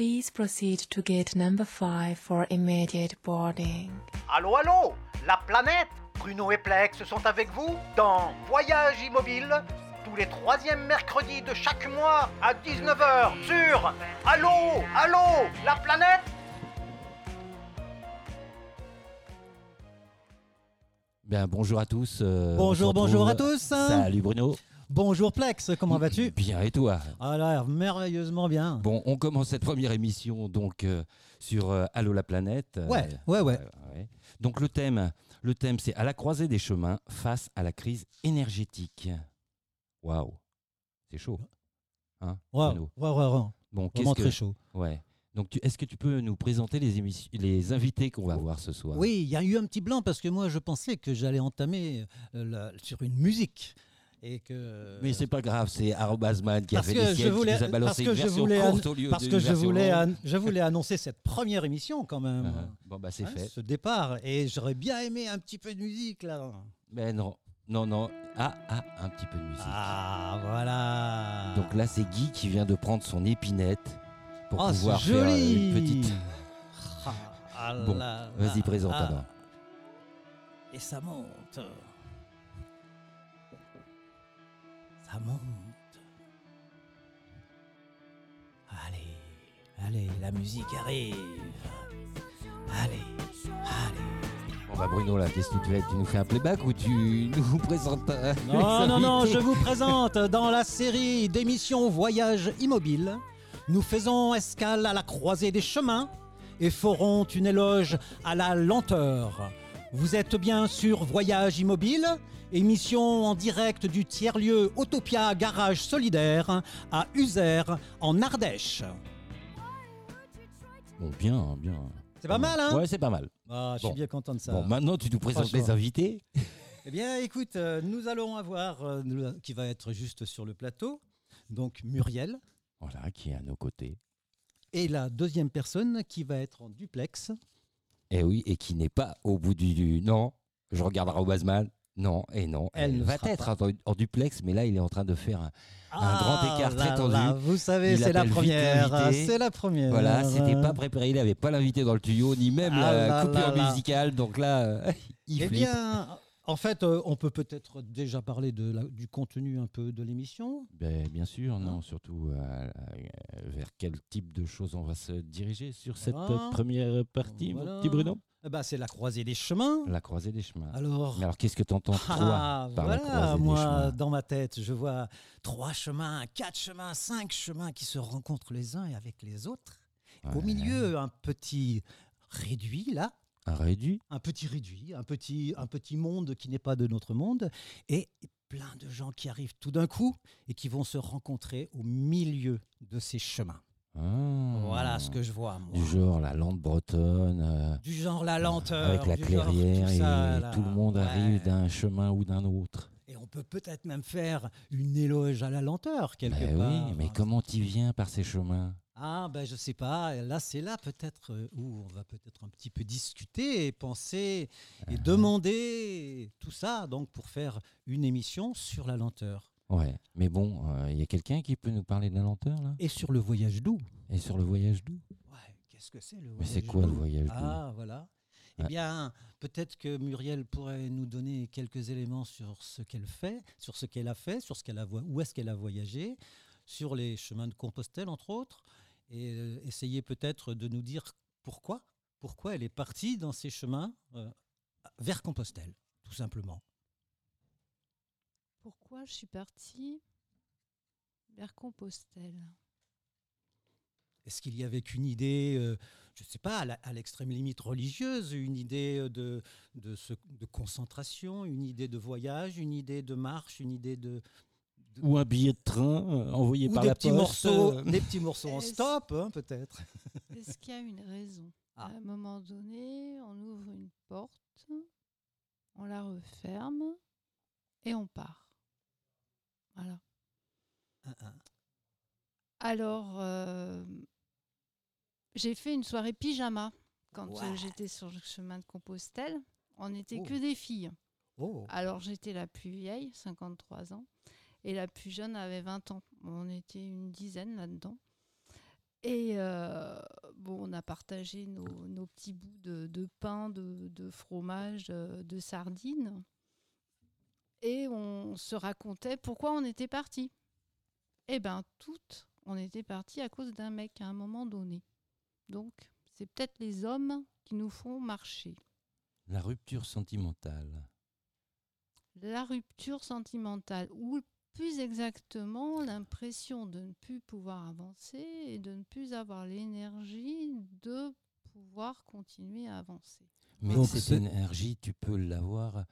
Please proceed to gate number 5 for immediate boarding. Allô, allô? La planète Bruno et Plex sont avec vous dans Voyage Immobile tous les troisièmes mercredis de chaque mois à 19h sur Allô, allô La planète? Bien, bonjour à tous. euh, Bonjour, bonjour à tous. Salut Bruno. Bonjour Plex, comment vas-tu Bien et toi Alors, merveilleusement bien. Bon, on commence cette première émission donc euh, sur euh, Allô la planète. Euh, Ouais, ouais, ouais. ouais. Donc le thème, le thème c'est à la croisée des chemins face à la crise énergétique. Waouh, c'est chaud. Hein, Ouais, Bruno ouais, ouais, ouais. Bon, très chaud. Ouais. Donc est-ce que tu peux nous présenter les émissions, les invités qu'on va voir ce soir? Oui, il y a eu un petit blanc parce que moi je pensais que j'allais entamer euh, la- sur une musique. Et que... Mais c'est pas grave, c'est Arobasman qui a fait les sièges, voulais, qui nous a parce balancé que une je version voulais, courte an- au lieu parce d'une que je voulais, longue. an- je voulais annoncer cette première émission quand même. Uh-huh. Bon bah c'est Hein, fait. Ce départ. Et j'aurais bien aimé un petit peu de musique là. Mais non, non, non. Ah, ah, un petit peu de musique. Ah, voilà. Donc là, c'est Guy qui vient de prendre son épinette pour Oh, pouvoir faire euh, joli. une petite. Ah, ah Bon, Vas-y, présente ah. alors. Et ça monte. Ça monte. Allez, allez, la musique arrive. Allez, allez. Bon bah Bruno, là, qu'est-ce que tu fais? Tu nous fais un playback ou tu nous présentes euh, Non, non, non, je vous présente dans la série d'émissions Voyage Immobile. Nous faisons escale à la croisée des chemins et ferons une éloge à la lenteur. Vous êtes bien sur Voyage Immobile, émission en direct du tiers-lieu Autopia Garage Solidaire à Uzer en Ardèche. Bon, bien, bien. C'est pas mal, hein? Ouais, c'est pas mal. Ah, Je suis Bon. bien content de ça. Bon, maintenant, tu nous présentes Franchement. les invités. Eh bien, écoute, euh, nous allons avoir, euh, qui va être juste sur le plateau, donc Muriel. Voilà, qui est à nos côtés. Et la deuxième personne qui va être en duplex. Et oui, et qui n'est pas au bout du. du- Non, je regarde Arobasman. Non, et non. Elle va être en, en duplex, mais là, il est en train de faire un, Un grand écart très tendu. là, vous savez, c'est la première. C'est la première. Voilà, c'était pas préparé, il n'avait pas l'invité dans le tuyau, ni même Ah la là coupure musicale, donc là, il Eh bien, en fait, euh, on peut peut-être déjà parler de la- du contenu un peu de l'émission. Ben, bien sûr, Hein non, surtout euh, euh, vers quel type de choses on va se diriger sur cette Voilà. euh, première partie, Voilà. mon petit Bruno? Eh ben, c'est la croisée des chemins. La croisée des chemins. Alors, Mais alors, qu'est-ce que tu entends, toi, ah, par la voilà, croisée des moi, chemins? dans ma tête, je vois trois chemins, quatre chemins, cinq chemins qui se rencontrent les uns et avec les autres. Au Ouais. milieu, un petit réduit, là, Un réduit un petit réduit, un petit, un petit monde qui n'est pas de notre monde, et plein de gens qui arrivent tout d'un coup et qui vont se rencontrer au milieu de ces chemins. Ah. Voilà ce que je vois, moi. Du genre la lande bretonne, euh, Du genre la lenteur. avec la genre clairière, tout et là. tout le monde Ouais. arrive d'un chemin ou d'un autre. Et on peut peut-être même faire une éloge à la lenteur, quelque Ben part. oui, mais comment tu viens par ces chemins? Ah, ben je sais pas. Là, c'est là peut-être euh, où on va peut-être un petit peu discuter et penser et Ah. demander tout ça, donc pour faire une émission sur la lenteur. Ouais, mais bon, il y a quelqu'un qui peut nous parler de la lenteur, là? Et sur le voyage doux. Et sur le voyage doux Ouais, qu'est-ce que c'est le voyage Mais c'est quoi le voyage doux Ah, voilà. Eh bien, peut-être que Muriel pourrait nous donner quelques éléments sur ce qu'elle fait, sur ce qu'elle a fait, sur ce qu'elle a où est-ce qu'elle a voyagé, sur les chemins de Compostelle, entre autres, et euh, essayer peut-être de nous dire pourquoi, pourquoi elle est partie dans ces chemins euh, vers Compostelle, tout simplement. Pourquoi je suis partie vers Compostelle? Est-ce qu'il y avait qu'une idée, euh, je ne sais pas, à l'extrême limite religieuse, une idée de, de, ce- de concentration, une idée de voyage, une idée de marche, une idée de... Ou un billet de train euh, envoyé ou par des la petits, poste morceaux, des petits morceaux en stop, hein, peut-être. Est-ce qu'il y a une raison? Ah. À un moment donné, on ouvre une porte, on la referme et on part. Voilà. Ah, ah. Alors, euh, j'ai fait une soirée pyjama quand euh, Ouais. j'étais sur le chemin de Compostelle. On n'était Oh. que des filles. Oh. Alors, j'étais la plus vieille, 53 ans, et la plus jeune avait 20 ans. On était une dizaine là-dedans. Et euh, bon, on a partagé nos, nos petits bouts de, de pain, de, de fromage, euh, de sardines. Et on se racontait pourquoi on était parti. Eh bien, toutes, on était parti à cause d'un mec à un moment donné. Donc, c'est peut-être les hommes qui nous font marcher. La rupture sentimentale. La rupture sentimentale, ou plus exactement l'impression de ne plus pouvoir avancer et de ne plus avoir l'énergie de pouvoir continuer à avancer. Mais Donc, cette énergie, tu peux l'avoir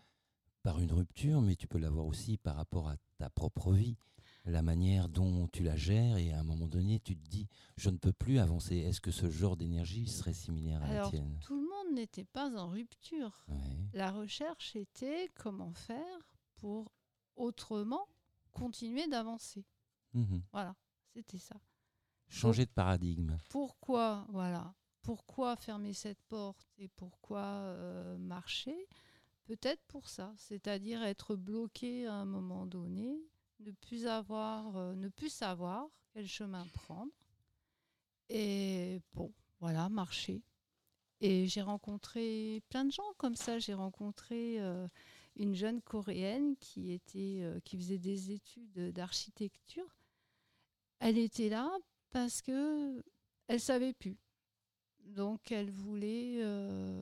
par une rupture, mais tu peux l'avoir aussi par rapport à ta propre vie, la manière dont tu la gères, et à un moment donné, tu te dis, je ne peux plus avancer. Est-ce que ce genre d'énergie serait similaire à la tienne? tout le monde n'était pas en rupture. Ouais. La recherche était comment faire pour autrement continuer d'avancer. Mhm. Voilà, c'était ça. Changer de paradigme. Pourquoi, voilà, pourquoi fermer cette porte et pourquoi euh, marcher? Peut-être pour ça, c'est-à-dire être bloqué à un moment donné, ne plus avoir, euh, ne plus savoir quel chemin prendre. Et bon, voilà, marcher. Et j'ai rencontré plein de gens comme ça. J'ai rencontré euh, une jeune coréenne qui était, euh, qui faisait des études d'architecture. Elle était là parce que elle savait plus. Donc elle voulait euh,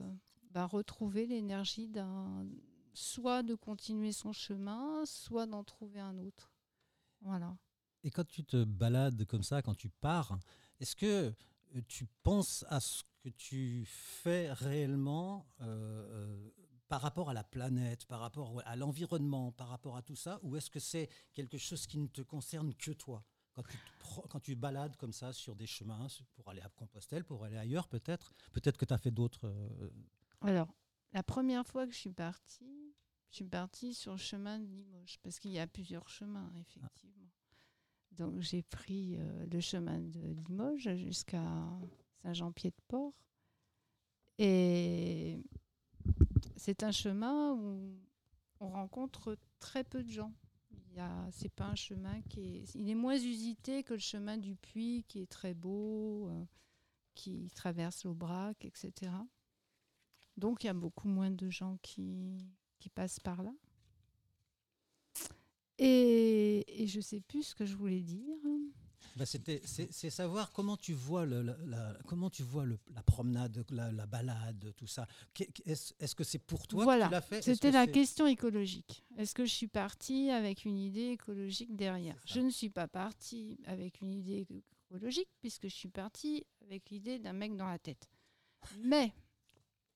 bah, retrouver l'énergie d'un, soit de continuer son chemin, soit d'en trouver un autre. Voilà. Et quand tu te balades comme ça, quand tu pars, est-ce que euh, tu penses à ce que tu fais réellement par rapport à la planète, par rapport à l'environnement, par rapport à tout ça, ou est-ce que c'est quelque chose qui ne te concerne que toi? Quand tu, te pro- quand tu balades comme ça sur des chemins pour aller à Compostelle, pour aller ailleurs peut-être, peut-être que tu as fait d'autres... euh, Alors, la première fois que je suis partie, je suis partie sur le chemin de Limoges, parce qu'il y a plusieurs chemins, effectivement. Donc j'ai pris euh, le chemin de Limoges jusqu'à Saint-Jean-Pied-de-Port. Et c'est un chemin où on rencontre très peu de gens. C'est pas un chemin qui est, il est moins usité que le chemin du Puy, qui est très beau, euh, qui traverse l'Aubrac, etc. Donc il y a beaucoup moins de gens qui, qui passent par là. Et, et je sais plus ce que je voulais dire. Bah, c'était, c'est, savoir comment tu vois, le, la, la- comment tu vois le- la promenade, la, la balade, tout ça. Est-ce, que c'est pour toi que tu l'as fait? C'était que la question écologique. Est-ce que je suis partie avec une idée écologique derrière? Je ne suis pas partie avec une idée écologique puisque je suis partie avec l'idée d'un mec dans la tête. Mais,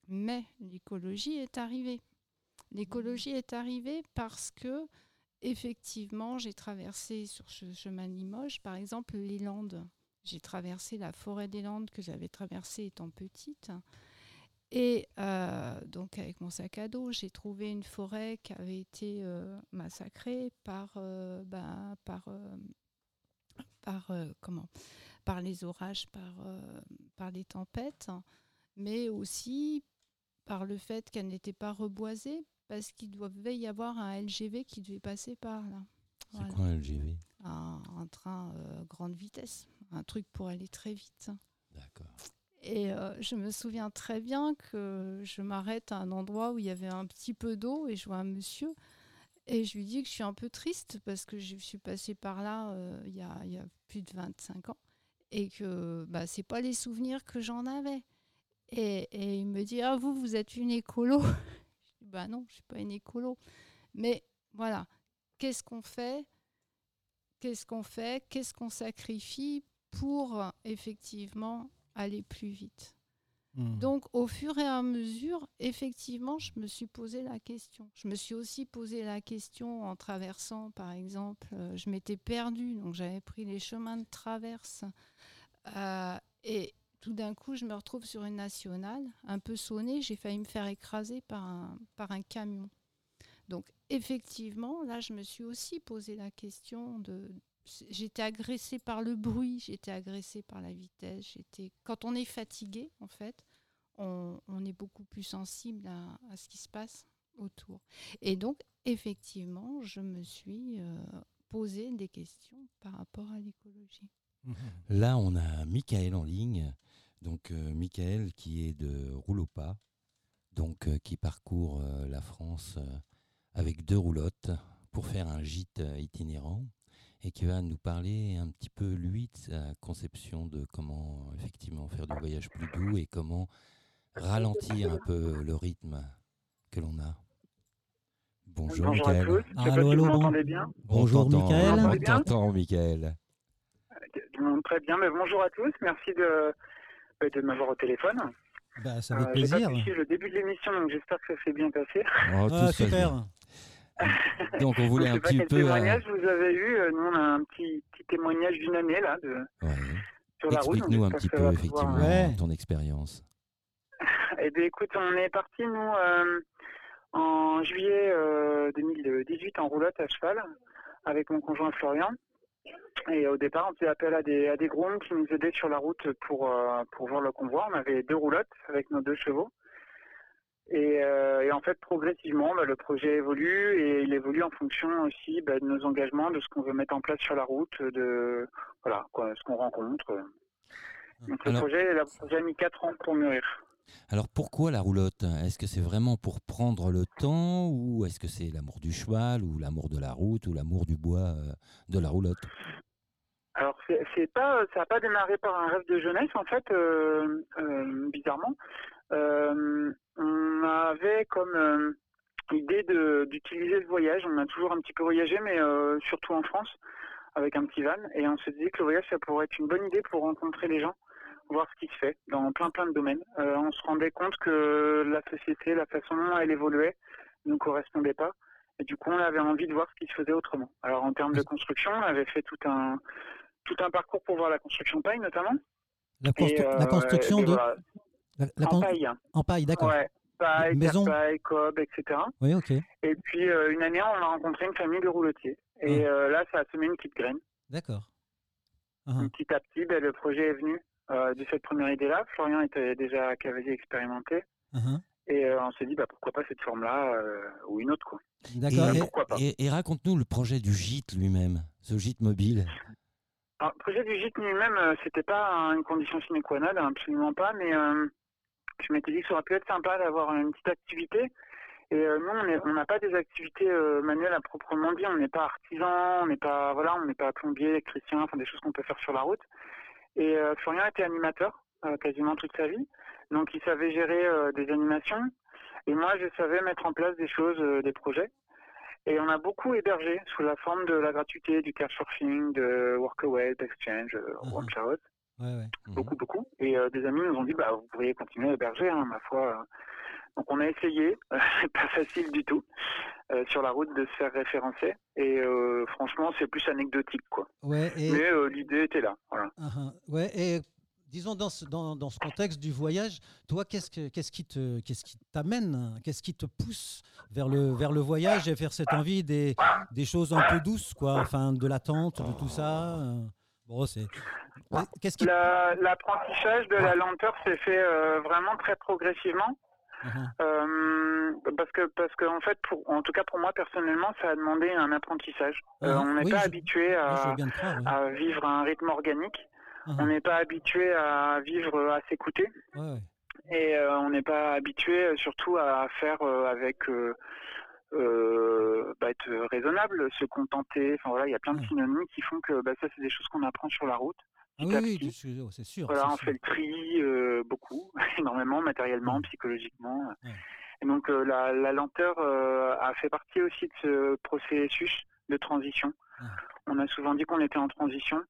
mais l'écologie est arrivée. L'écologie est arrivée parce que effectivement, j'ai traversé sur ce chemin de Limoges, par exemple, les Landes. J'ai traversé la forêt des Landes que j'avais traversée étant petite. Et euh, donc, avec mon sac à dos, j'ai trouvé une forêt qui avait été euh, massacrée par, euh, ben, par, les orages, par, par les tempêtes, mais aussi par le fait qu'elle n'était pas reboisée, parce qu'il devait y avoir un LGV qui devait passer par là. C'est Voilà. quoi un LGV Un, un train euh, grande vitesse, un truc pour aller très vite. D'accord. Et euh, je me souviens très bien que je m'arrête à un endroit où il y avait un petit peu d'eau et je vois un monsieur. Et je lui dis que je suis un peu triste parce que je suis passée par là euh, il y, a, il y a plus de 25 ans et que bah, ce pas les souvenirs que j'en avais. Et, et il me dit Ah, vous, vous êtes une écolo Bah non, je ne suis pas une écolo. Mais voilà, qu'est-ce qu'on fait? Qu'est-ce qu'on fait? Qu'est-ce qu'on sacrifie pour effectivement aller plus vite? Hmm. donc, au fur et à mesure, effectivement, je me suis posé la question. Je me suis aussi posé la question en traversant, par exemple, euh, je m'étais perdue, donc j'avais pris les chemins de traverse. Euh, et tout d'un coup, je me retrouve sur une nationale, un peu sonnée, j'ai failli me faire écraser par un, par un camion. Donc, effectivement, là, je me suis aussi posé la question de. J'étais agressée par le bruit, j'étais agressée par la vitesse. J'étais. Quand on est fatigué, en fait, on, est beaucoup plus sensible à, à ce qui se passe autour. Et donc, effectivement, je me suis euh, posé des questions par rapport à l'écologie. Là, on a Michael en ligne. Donc, euh, Michael qui est de Roulopa, donc euh, qui parcourt euh, la France euh, avec deux roulottes pour faire un gîte euh, itinérant et qui va nous parler un petit peu, lui, de sa conception de comment effectivement faire du voyage plus doux et comment ralentir un peu le rythme que l'on a. Bonjour, Bonjour à Michael. tous. Sais pas Allô, si allô, bon- bien. Bonjour, Michael. On t'entend, Michael. Très bien, mais bonjour à tous. Merci de, de m'avoir au téléphone. Bah, ça Euh, fait J'ai plaisir. suivre le début de l'émission, donc j'espère que ça s'est bien passé. Oh, tout Ah, passe bien. super. Donc, on voulait un petit quel peu. euh, témoignage vous avez eu. Euh, Nous, on a un petit, petit témoignage d'une année là, de, ouais. sur la route. donc Explique-nous un petit peu, effectivement, pouvoir, Ouais. ton expérience. Eh bien, écoute, on est parti, nous, euh, en juillet euh, 2018 en roulotte à cheval avec mon conjoint Florian. Et au départ, on faisait appel à des, à des grooms qui nous aidaient sur la route pour, euh, pour voir le convoi. On avait deux roulottes avec nos deux chevaux. Et, euh, et en fait, progressivement, bah, le projet évolue et il évolue en fonction aussi bah, de nos engagements, de ce qu'on veut mettre en place sur la route, de voilà, quoi, ce qu'on rencontre. Donc le Alors- projet, le projet a mis quatre ans pour mûrir. Alors pourquoi la roulotte? Est-ce que c'est vraiment pour prendre le temps ou est-ce que c'est l'amour du cheval ou l'amour de la route ou l'amour du bois euh, de la roulotte? Alors ça n'a pas démarré par un rêve de jeunesse en fait, euh, euh, bizarrement. On avait comme idée d'utiliser le voyage. On a toujours un petit peu voyagé, mais surtout en France avec un petit van. Et on se disait que le voyage ça pourrait être une bonne idée pour rencontrer les gens, voir ce qui se fait dans plein plein de domaines. Euh, on se rendait compte que la société, la façon dont elle évoluait, ne nous correspondait pas. Et du coup, on avait envie de voir ce qui se faisait autrement. Alors en termes de construction, on avait fait tout un tout un parcours pour voir la construction paille notamment. La, euh, construction de. voilà, La, la en paille. en paille, d'accord. Ouais, paille, Maison. paille, cob, etc. Oui, ok. Et puis euh, une année, on a rencontré une famille de roulotiers. Et euh, là, ça a semé une petite graine. D'accord. Ah, Et Petit à petit, ben, le projet est venu de cette première idée-là. Florian était déjà cavalier expérimenté. ah. Et euh, on s'est dit, bah, pourquoi pas cette forme-là euh, ou une autre. Quoi. D'accord. Et- Et- Et, et raconte-nous le projet du gîte lui-même, ce gîte mobile. Alors, le projet du gîte lui-même, euh, c'était pas un- une condition sine qua non, absolument pas, mais euh, je m'étais dit que ça aurait pu être sympa d'avoir une petite activité. Et euh, nous, on n'a pas des activités euh, manuelles à proprement dit. On n'est pas artisan, on n'est pas voilà, on n'est pas plombier, électricien, enfin des choses qu'on peut faire sur la route. Et euh, Florian était animateur euh, quasiment toute sa vie, donc il savait gérer euh, des animations. Et moi, je savais mettre en place des choses, des projets. Et on a beaucoup hébergé sous la forme de la gratuité, du couchsurfing, de Workaway, d'Exchange, Mhm. Workout, ouais, ouais. Mhm. beaucoup, beaucoup. Et euh, des amis nous ont dit, bah, vous pourriez continuer à héberger, hein, ma foi. Donc on a essayé, c'est pas facile du tout, euh, sur la route de se faire référencer. Et euh, franchement, c'est plus anecdotique, quoi. Ouais, et, Mais euh, l'idée était là, voilà. ah, ah. ouais, et disons dans ce, dans, dans ce contexte du voyage, toi, qu'est-ce, que, qu'est-ce qui te, qu'est-ce qui t'amène, qu'est-ce qui te pousse vers le, vers le voyage et vers cette envie des, des choses un peu douces, quoi, enfin de l'attente, de tout ça. Bon, c'est. Qu'est-ce qui. La- L'apprentissage de la lenteur s'est fait euh, vraiment très progressivement. Ah. Euh, parce que parce que en fait pour en tout cas pour moi personnellement ça a demandé un apprentissage. Euh, Ah, on n'est oui, pas je- habitué à, croire. vivre à un rythme organique. Ah, On n'est pas habitué à vivre à s'écouter ouais, et euh, on n'est pas habitué surtout à faire avec euh, bah, être raisonnable, se contenter. Enfin voilà, il y a plein de synonymes qui font que bah, ça c'est des choses qu'on apprend sur la route. Ah oui, c'est- sûr. Voilà, on sûr. fait le tri euh, beaucoup, énormément, matériellement, Ouais. psychologiquement. Et donc euh, la, la lenteur euh, a fait partie aussi de ce processus de transition. Ouais. On a souvent dit qu'on était en transition,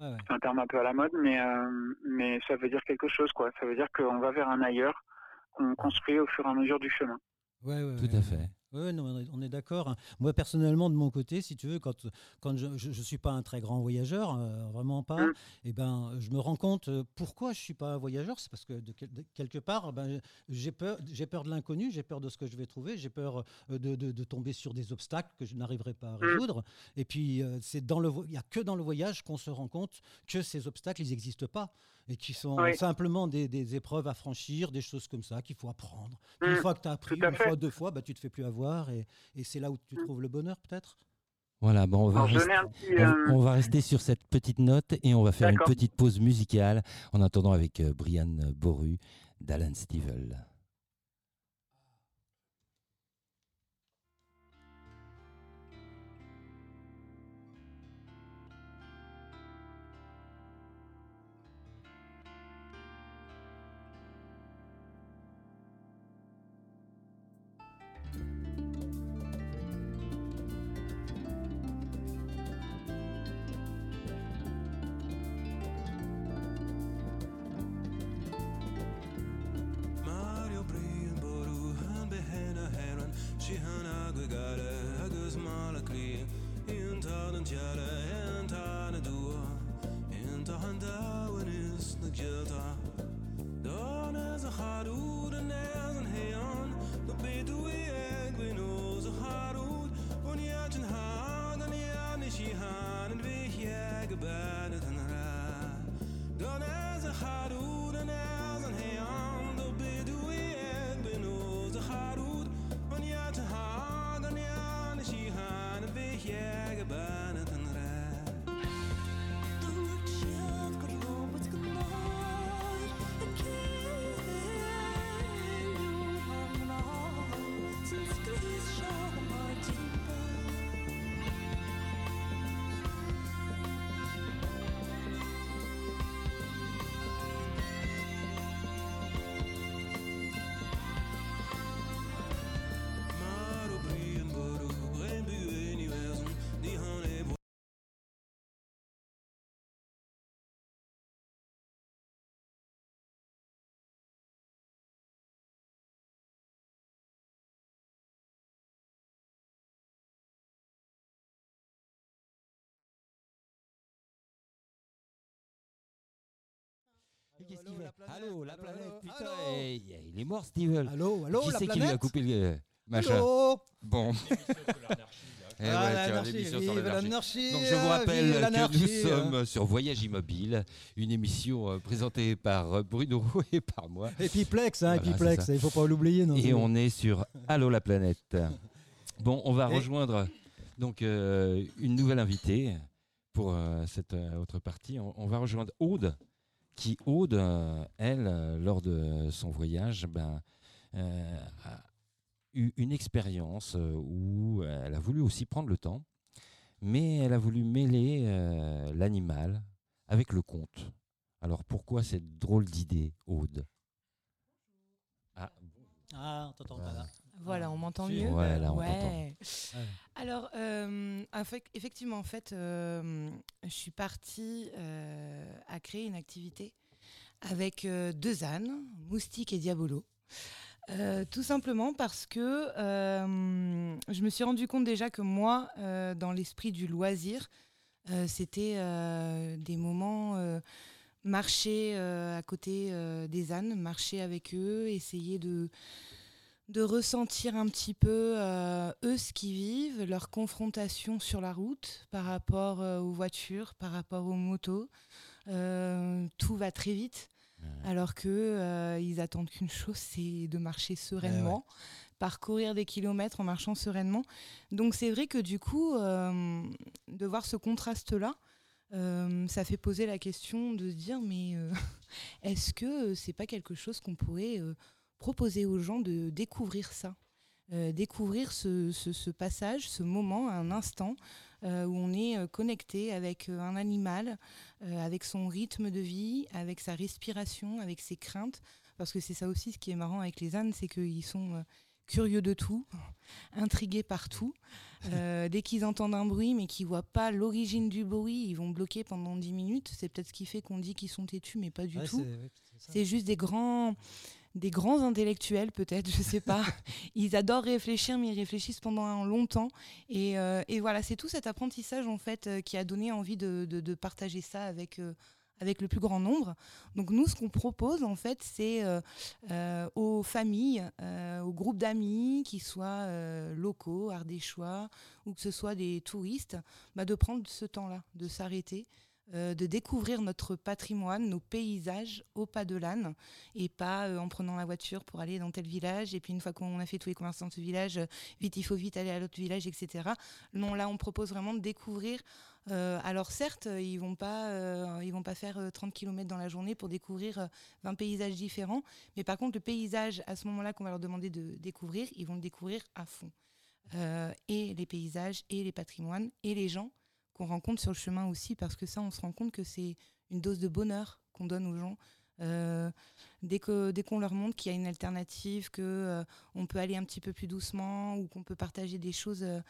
Ouais, ouais. c'est un terme un peu à la mode, mais, euh, mais ça veut dire quelque chose, quoi. Ça veut dire qu'on va vers un ailleurs qu'on construit au fur et à mesure du chemin. Ouais, ouais, Tout ouais, à ouais. fait. Oui, non, on est- d'accord. Moi, personnellement, de mon côté, si tu veux, quand, quand je ne suis pas un très grand voyageur, euh, vraiment pas, Mm. et ben, je me rends compte euh, pourquoi je ne suis pas un voyageur. C'est parce que de, quel- de quelque part, ben, j'ai peur, j'ai peur de l'inconnu, j'ai peur de ce que je vais trouver, j'ai peur euh, de, de- tomber sur des obstacles que je n'arriverai pas à résoudre. Et puis, c'est dans le, vo- il n'y a que dans le voyage qu'on se rend compte que ces obstacles, ils n'existent pas et qui sont Oui. simplement des, des épreuves à franchir, des choses comme ça qu'il faut apprendre. Une Mm, fois que tu as appris une fait. fois, deux fois, bah, tu te fais plus avoir et, et c'est là où tu trouves le bonheur peut-être? Voilà, bon, on va, Alors, je rester, donnais un petit. on- euh, on va rester sur cette petite note et on va faire une petite pause musicale en attendant avec euh, Brian Boru d'Alan Stivell. Qu'est-ce qu'il allô, fait la planète, Allô, la allô, planète, allô, putain, allô. eh, il est mort, Steven. Allô, allô, qui la c'est qui lui a planète coupé le machin Allô Bon. Eh ouais, Ah, l'anarchie, l'émission sur vive l'anarchie. l'anarchie, Donc je vous rappelle vive que nous sommes sur Voyage Immobile, une émission euh, présentée par euh, Bruno et par moi. Epiplex, hein, Voilà, c'est Epiplex, ça. il faut pas l'oublier. non, Et c'est- on est sur Allô la planète. Bon, on va Et- rejoindre donc euh, une nouvelle invitée pour euh, cette euh, autre partie. On, on va rejoindre Aude, qui Aude, euh, elle, euh, lors de son voyage, ben, euh, a eu une expérience où elle a voulu aussi prendre le temps, mais elle a voulu mêler l'animal avec le conte. Alors pourquoi cette drôle d'idée, Aude? Ah, Ah, on t'entend pas là. Voilà, on m'entend mieux Ouais, là, on Ouais. Ouais. Alors, euh, effec- effectivement, en fait, euh, je suis partie euh, à créer une activité avec euh, deux ânes, Moustique et Diabolo. Euh, tout simplement parce que euh, je me suis rendu compte déjà que moi, euh, dans l'esprit du loisir, euh, c'était euh, des moments euh, marcher euh, à côté euh, des ânes, marcher avec eux, essayer de de ressentir un petit peu euh, eux ce qu'ils vivent, leur confrontation sur la route par rapport euh, aux voitures, par rapport aux motos. Euh, tout va très vite, alors que ils attendent qu'une chose, c'est de marcher sereinement, parcourir des kilomètres en marchant sereinement. Donc c'est vrai que du coup, de voir ce contraste-là, euh, ça fait poser la question de se dire mais euh, est-ce que c'est pas quelque chose qu'on pourrait euh, proposer aux gens de découvrir ça Euh, découvrir ce, ce- ce passage, ce moment, un instant euh, où on est euh, connecté avec un animal, euh, avec son rythme de vie, avec sa respiration, avec ses craintes. Parce que c'est ça aussi ce qui est marrant avec les ânes, c'est qu'ils sont curieux de tout, intrigués par tout. Euh, dès qu'ils entendent un bruit mais qu'ils voient pas l'origine du bruit, ils vont bloquer pendant 10 minutes. C'est peut-être ce qui fait qu'on dit qu'ils sont têtus, mais pas du Ouais, tout. C'est juste des grands, des grands intellectuels peut-être, je sais pas. ils adorent réfléchir, mais ils réfléchissent pendant longtemps. Et, euh, et voilà, c'est tout cet apprentissage en fait euh, qui a donné envie de, partager ça avec. euh, avec le plus grand nombre. Donc nous, ce qu'on propose en fait, c'est euh, euh, aux familles, euh, aux groupes d'amis, qui soient euh, locaux, ardéchois, ou que ce soit des touristes, bah, de prendre ce temps-là, de s'arrêter, euh, de découvrir notre patrimoine, nos paysages au pas de l'âne et pas euh, en prenant la voiture pour aller dans tel village et puis une fois qu'on a fait tous les commerces dans ce village, euh, vite il faut vite aller à l'autre village, etc. Non, là on propose vraiment de découvrir. alors certes, ils vont pas, vont pas faire euh, 30 km dans la journée pour découvrir euh, 20 paysages différents, mais par contre le paysage à ce moment-là qu'on va leur demander de découvrir, ils vont le découvrir à fond. Et les paysages, et les patrimoines, et les gens qu'on rencontre sur le chemin aussi, parce que ça, on se rend compte que c'est une dose de bonheur qu'on donne aux gens. Euh, dès que dès qu'on leur montre qu'il y a une alternative, que euh, on peut aller un petit peu plus doucement ou qu'on peut partager des choses, euh,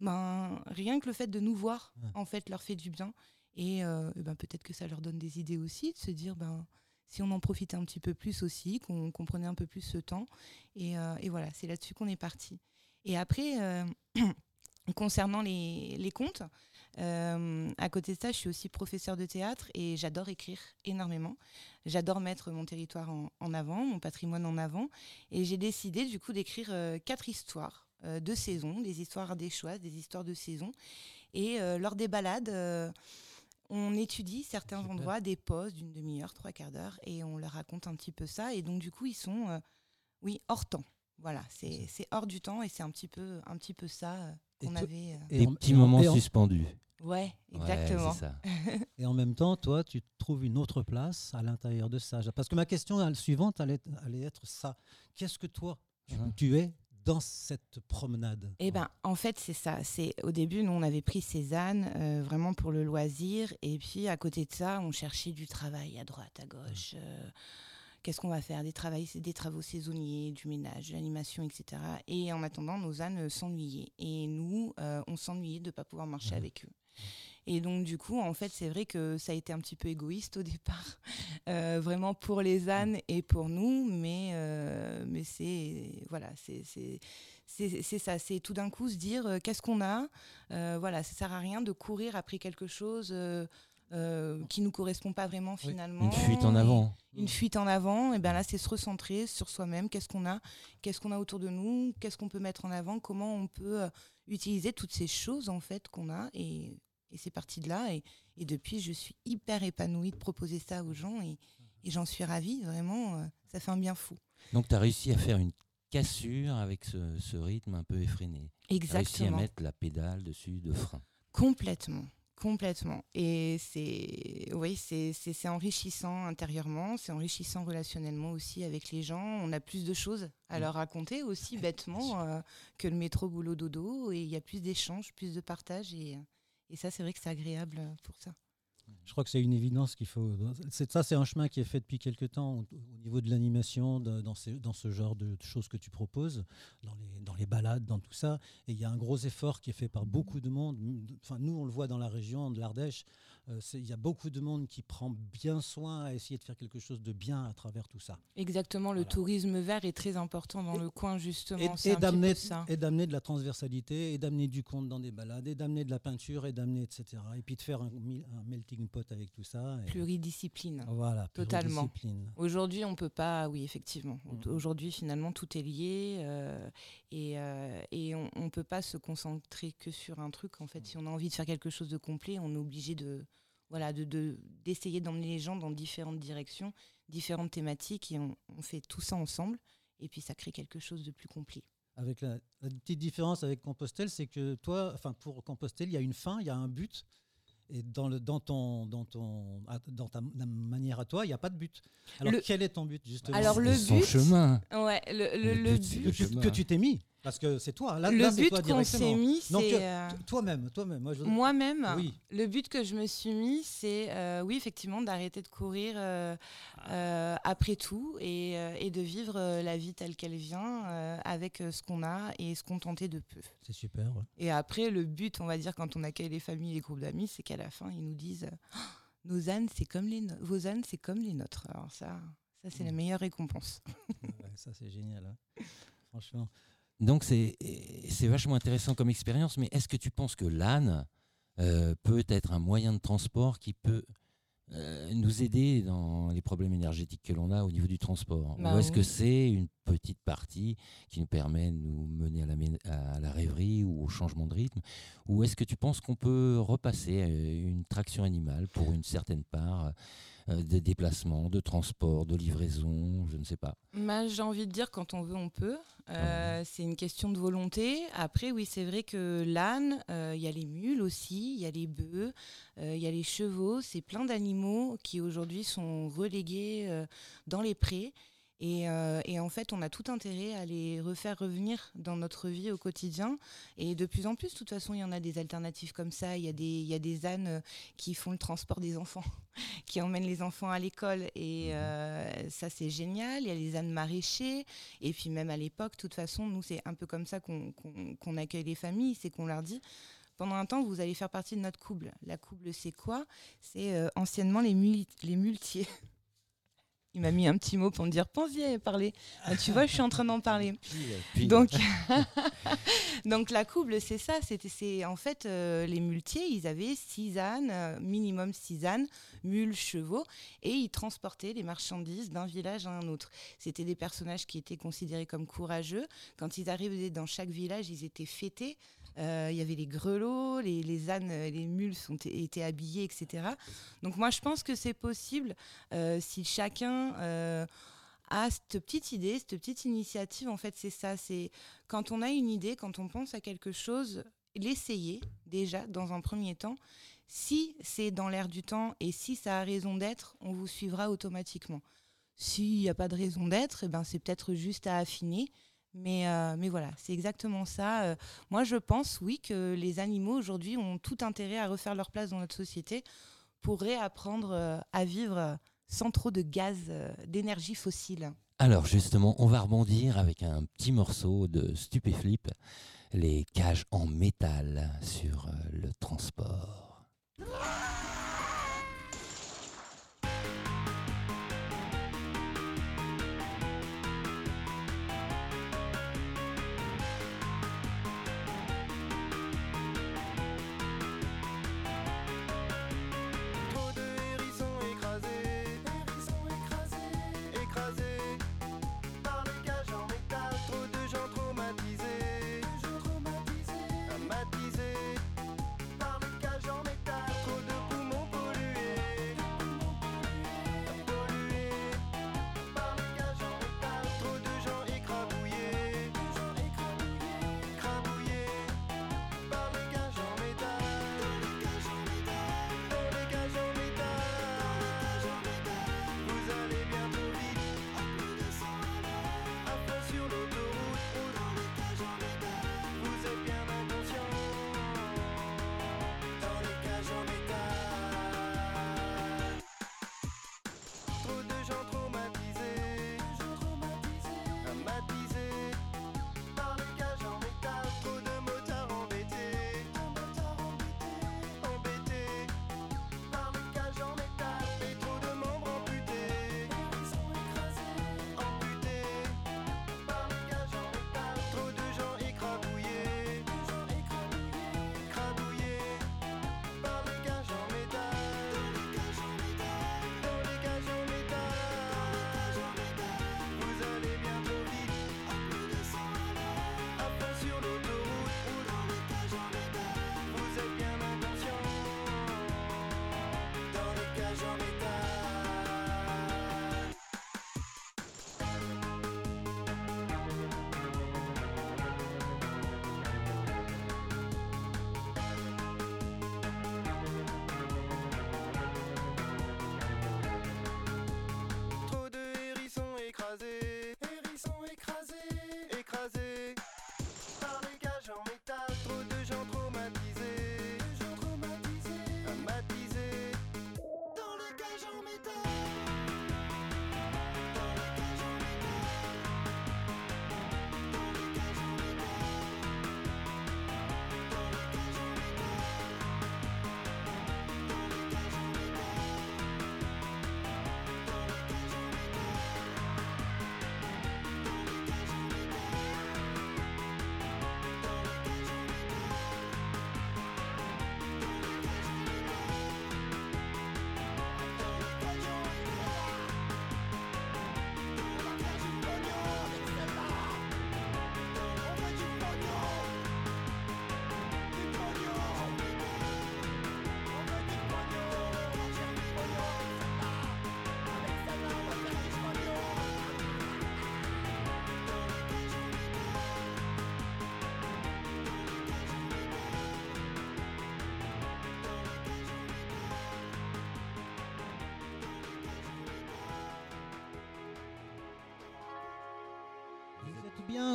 ben rien que le fait de nous voir, Ouais. en fait, leur fait du bien. Et, et ben peut-être que ça leur donne des idées aussi, de se dire ben si on en profitait un petit peu plus aussi, qu'on qu'on prenait un peu plus ce temps. Et, et voilà, c'est là-dessus qu'on est parti. Et après, concernant les, les contes, euh, à côté de ça, je suis aussi professeur de théâtre et j'adore écrire énormément. J'adore mettre mon territoire en, en avant, mon patrimoine en avant. Et j'ai décidé du coup d'écrire euh, quatre histoires euh, de saison, des histoires des choix, des histoires de saison. Et lors des balades, on étudie certains endroits, des pauses d'une demi-heure, trois quarts d'heure, et on leur raconte un petit peu ça. Et donc du coup, ils sont, oui, hors temps. Voilà, c'est hors du temps et c'est un petit peu, un petit peu ça qu'on avait. euh, Des en- petits et en- moments et en- suspendus. Ouais, exactement. ça. Et en même temps, toi, tu trouves une autre place à l'intérieur de ça. Parce que ma question elle, suivante allait, allait être ça. Qu'est-ce que toi, tu, tu es dans cette promenade? Eh ben, en fait, c'est ça. C'est au début, nous, on avait pris Cézanne euh, vraiment pour le loisir, et puis à côté de ça, on cherchait du travail à droite, à gauche. euh, Qu'est-ce qu'on va faire? Des travaux, des travaux saisonniers, du ménage, de l'animation, etc. Et en attendant, nos ânes s'ennuyaient, et nous, euh, on s'ennuyait de ne pas pouvoir marcher Mhm. avec eux. Et donc, du coup, en fait, c'est vrai que ça a été un petit peu égoïste au départ, euh, vraiment pour les ânes et pour nous, mais, euh, mais c'est voilà, c'est ça, c'est tout d'un coup se dire euh, qu'est-ce qu'on a, voilà, ça sert à rien de courir après quelque chose euh, qui nous correspond pas vraiment finalement. Une fuite en avant. Une fuite en avant, et bien là, c'est se recentrer sur soi-même. Qu'est-ce qu'on a? Qu'est-ce qu'on a autour de nous? Qu'est-ce qu'on peut mettre en avant? Comment on peut euh, utiliser toutes ces choses en fait qu'on a? Et, et c'est parti de là. Et, et depuis, je suis hyper épanouie de proposer ça aux gens et, et j'en suis ravie. Vraiment, euh, ça fait un bien fou. Donc, tu as réussi à faire une cassure avec ce, ce rythme un peu effréné. Tu as réussi à Exactement. mettre la pédale dessus de frein. Complètement. Complètement. Et c'est oui, c'est enrichissant intérieurement, c'est enrichissant relationnellement aussi avec les gens. On a plus de choses à Mm. leur raconter aussi bêtement euh, que le métro boulot dodo. Et il y a plus d'échanges, plus de partage. Et, et ça, c'est vrai que c'est agréable euh, pour ça. Je crois que c'est une évidence qu'il faut. Ça, c'est un chemin qui est fait depuis quelques temps niveau de l'animation, dans, ce genre de choses que tu proposes, dans les, dans les balades, dans tout ça. Et il y a un gros effort qui est fait par beaucoup de monde. Enfin, nous, on le voit dans la région de l'Ardèche. euh, Il y a beaucoup de monde qui prend bien soin à essayer de faire quelque chose de bien à travers tout ça. Exactement, le Voilà. tourisme vert est très important dans Et- le coin justement. Et, et d'amener de la transversalité, et d'amener du conte dans des balades, et d'amener de la peinture, et d'amener, etc. Et puis de faire un, melting pot avec tout ça. et- Pluridiscipline. Voilà, Totalement. Aujourd'hui, on peut pas, oui, effectivement. Mhm. Aujourd'hui, finalement, tout est lié euh, et, euh, et on ne peut pas se concentrer que sur un truc. En fait, si on a envie de faire quelque chose de complet, on est obligé de voilà de- de- d'essayer d'emmener les gens dans différentes directions, différentes thématiques et on, on fait tout ça ensemble et puis ça crée quelque chose de plus complet. Avec la, la petite différence avec Compostelle, c'est que toi, enfin pour Compostelle, il y a une fin, il y a un but. Et dans, le, dans, ton, dans, ton, à- dans ta ma- manière à toi, il n'y a pas de but. Alors Le- quel est ton but justement? Alors, le C'est son but- chemin. Ouais, le, le- Le but, but, que tu t'es mis Parce que c'est toi. Là, le là, c'est but qu'on s'est mis, c'est euh, Toi-même, toi-même. Moi, moi-même. Oui. Le but que je me suis mis, c'est euh, oui, effectivement, d'arrêter de courir euh, euh, après tout et, et de vivre la vie telle qu'elle vient avec ce qu'on a et se contenter de peu. C'est super. ouais. Et après, le but, on va dire, quand on accueille les familles, les groupes d'amis, c'est qu'à la fin, ils nous disent Oh, nos ânes, c'est comme les no- vos ânes, c'est comme les nôtres. Alors ça, ça c'est la Mm. meilleure récompense. Ouais, ça, c'est génial. hein. Franchement. Donc c'est vachement intéressant comme expérience, mais est-ce que tu penses que l'âne euh, peut être un moyen de transport qui peut euh, nous aider dans les problèmes énergétiques que l'on a au niveau du transport? Bah Ou est-ce oui. que c'est une petite partie qui nous permet de nous mener à la, à la rêverie ou au changement de rythme? Ou est-ce que tu penses qu'on peut repasser à une traction animale pour une certaine part euh, de déplacement, de transport, de livraison Je ne sais pas. Bah, J'ai envie de dire quand on veut, on peut. Euh, C'est une question de volonté. Après, oui, c'est vrai que l'âne, euh, il y a les mules aussi, il y a les bœufs, il y a les chevaux. C'est plein d'animaux qui aujourd'hui sont relégués dans les prés. Et, euh, et en fait, on a tout intérêt à les refaire revenir dans notre vie au quotidien. Et de plus en plus, de toute façon, il y en a des alternatives comme ça. Il y a des, il y a des ânes euh, qui font le transport des enfants, qui emmènent les enfants à l'école. Et euh, ça, c'est génial. Il y a les ânes maraîchers. Et puis même à l'époque, de toute façon, nous, c'est un peu comme ça qu'on accueille les familles. C'est qu'on leur dit, pendant un temps, vous allez faire partie de notre couple. La couple, c'est quoi? C'est euh, anciennement les, muli- les muletiers. Il m'a mis un petit mot pour me dire, pense-y à parler. Ah, tu vois, je suis en train d'en parler. Donc, donc la couple, c'est ça. C'était, c'est en fait euh, les muletiers, ils avaient six ânes, euh, minimum six ânes, mules, chevaux, et ils transportaient les marchandises d'un village à un autre. C'était des personnages qui étaient considérés comme courageux. Quand ils arrivaient dans chaque village, ils étaient fêtés. Euh, Il y avait les grelots, les, ânes, euh, les mules sont, étaient habillés, etc. Donc moi, je pense que c'est possible euh, si chacun a cette petite idée, cette petite initiative. En fait, c'est ça. C'est quand on a une idée, quand on pense à quelque chose, l'essayer déjà dans un premier temps. Si c'est dans l'air du temps et si ça a raison d'être, on vous suivra automatiquement. S'il n'y a pas de raison d'être, eh ben, c'est peut-être juste à affiner. Mais, euh, mais voilà, c'est exactement ça. Euh, moi, je pense, oui, que les animaux aujourd'hui ont tout intérêt à refaire leur place dans notre société pour réapprendre euh, à vivre sans trop de gaz, euh, d'énergie fossile. Alors justement, on va rebondir avec un petit morceau de Stupéflip, les cages en métal sur euh, le transport. Trop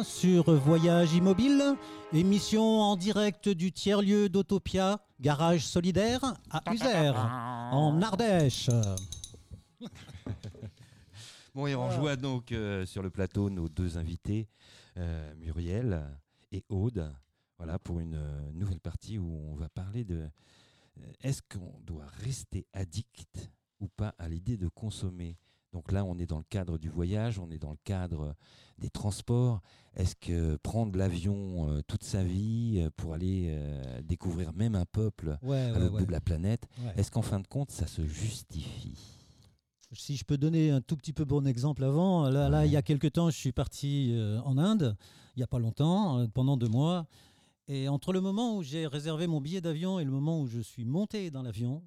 sur Voyage Immobile, émission en direct du tiers-lieu d'Autopia, garage solidaire à Uzer, en Ardèche. Bon, et on rejoint donc euh, sur le plateau nos deux invités, euh, Muriel et Aude, voilà, pour une euh, nouvelle partie où on va parler de est-ce qu'on doit rester addict ou pas à l'idée de consommer? Donc là, on est dans le cadre du voyage, on est dans le cadre des transports. Est-ce que prendre l'avion euh, toute sa vie euh, pour aller euh, découvrir même un peuple Ouais, à ouais, l'autre ouais. bout de la planète, est-ce qu'en fin de compte, ça se justifie? Si je peux donner un tout petit peu bon exemple avant, là, il y a quelques temps, je suis parti euh, en Inde, il n'y a pas longtemps, pendant deux mois. Et entre le moment où j'ai réservé mon billet d'avion et le moment où je suis monté dans l'avion,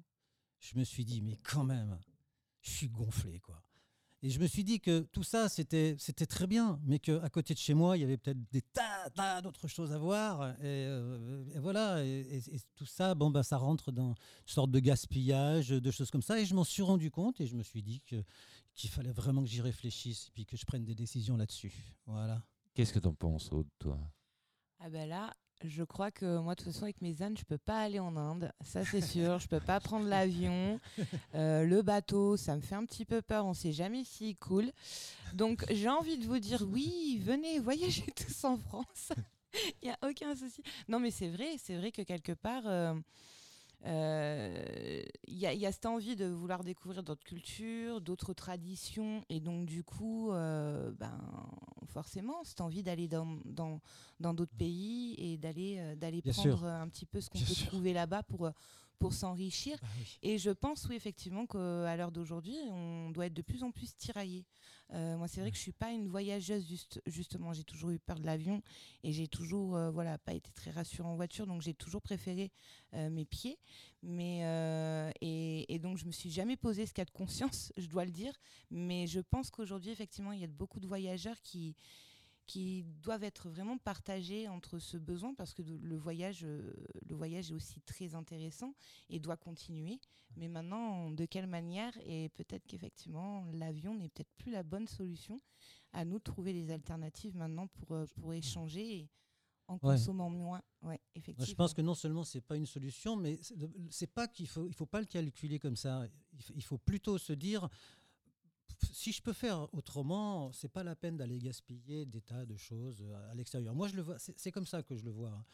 je me suis dit, mais quand même, je suis gonflé, quoi. Et je me suis dit que tout ça, c'était c'était très bien, mais qu'à côté de chez moi, il y avait peut-être des tas, tas d'autres choses à voir. Et, euh, et voilà, et, et- et tout ça, bon, bah, ça rentre dans une sorte de gaspillage, de choses comme ça. Et je m'en suis rendu compte et je me suis dit que qu'il fallait vraiment que j'y réfléchisse et puis que je prenne des décisions là-dessus. Voilà. Qu'est-ce que tu en penses, Aude, toi? Ah ben là, je crois que moi, de toute façon, avec mes ânes, je peux pas aller en Inde. Ça, c'est sûr. je peux pas prendre l'avion. Euh, le bateau, ça me fait un petit peu peur. On sait jamais s'il coule. Donc, j'ai envie de vous dire oui, venez voyager tous en France. Il n'y a aucun souci. Non, mais c'est vrai. C'est vrai que quelque part... euh, euh, Il y, a- il y a cette envie de vouloir découvrir d'autres cultures, d'autres traditions, et donc du coup, euh, ben, forcément, cette envie d'aller dans, dans, dans d'autres pays et d'aller euh, d'aller prendre sûr. euh, un petit peu ce qu'on peut sûr. trouver là-bas pour, euh, pour s'enrichir. Bah oui. Et je pense, oui, effectivement, qu'à l'heure d'aujourd'hui, on doit être de plus en plus tiraillé. Euh, moi, c'est vrai que je suis pas une voyageuse, juste, justement. J'ai toujours eu peur de l'avion et j'ai toujours, euh, voilà, pas été très rassurée en voiture, donc j'ai toujours préféré euh, mes pieds. Mais et, et donc, je me suis jamais posé ce cas de conscience, je dois le dire. Mais je pense qu'aujourd'hui, effectivement, il y a beaucoup de voyageurs qui qui doivent être vraiment partagés entre ce besoin parce que le voyage, euh, le voyage est aussi très intéressant et doit continuer. Mais maintenant, de quelle manière? Et peut-être qu'effectivement, l'avion n'est peut-être plus la bonne solution. À nous de trouver des alternatives maintenant pour, euh, pour échanger et en Ouais. consommant moins. Ouais, effectivement. je pense que non seulement c'est pas une solution, mais c'est pas qu'il faut, il faut pas le calculer comme ça. Il faut plutôt se dire, si je peux faire autrement, c'est pas la peine d'aller gaspiller des tas de choses euh, à l'extérieur. Moi, je le vois, c'est comme ça que je le vois. hein.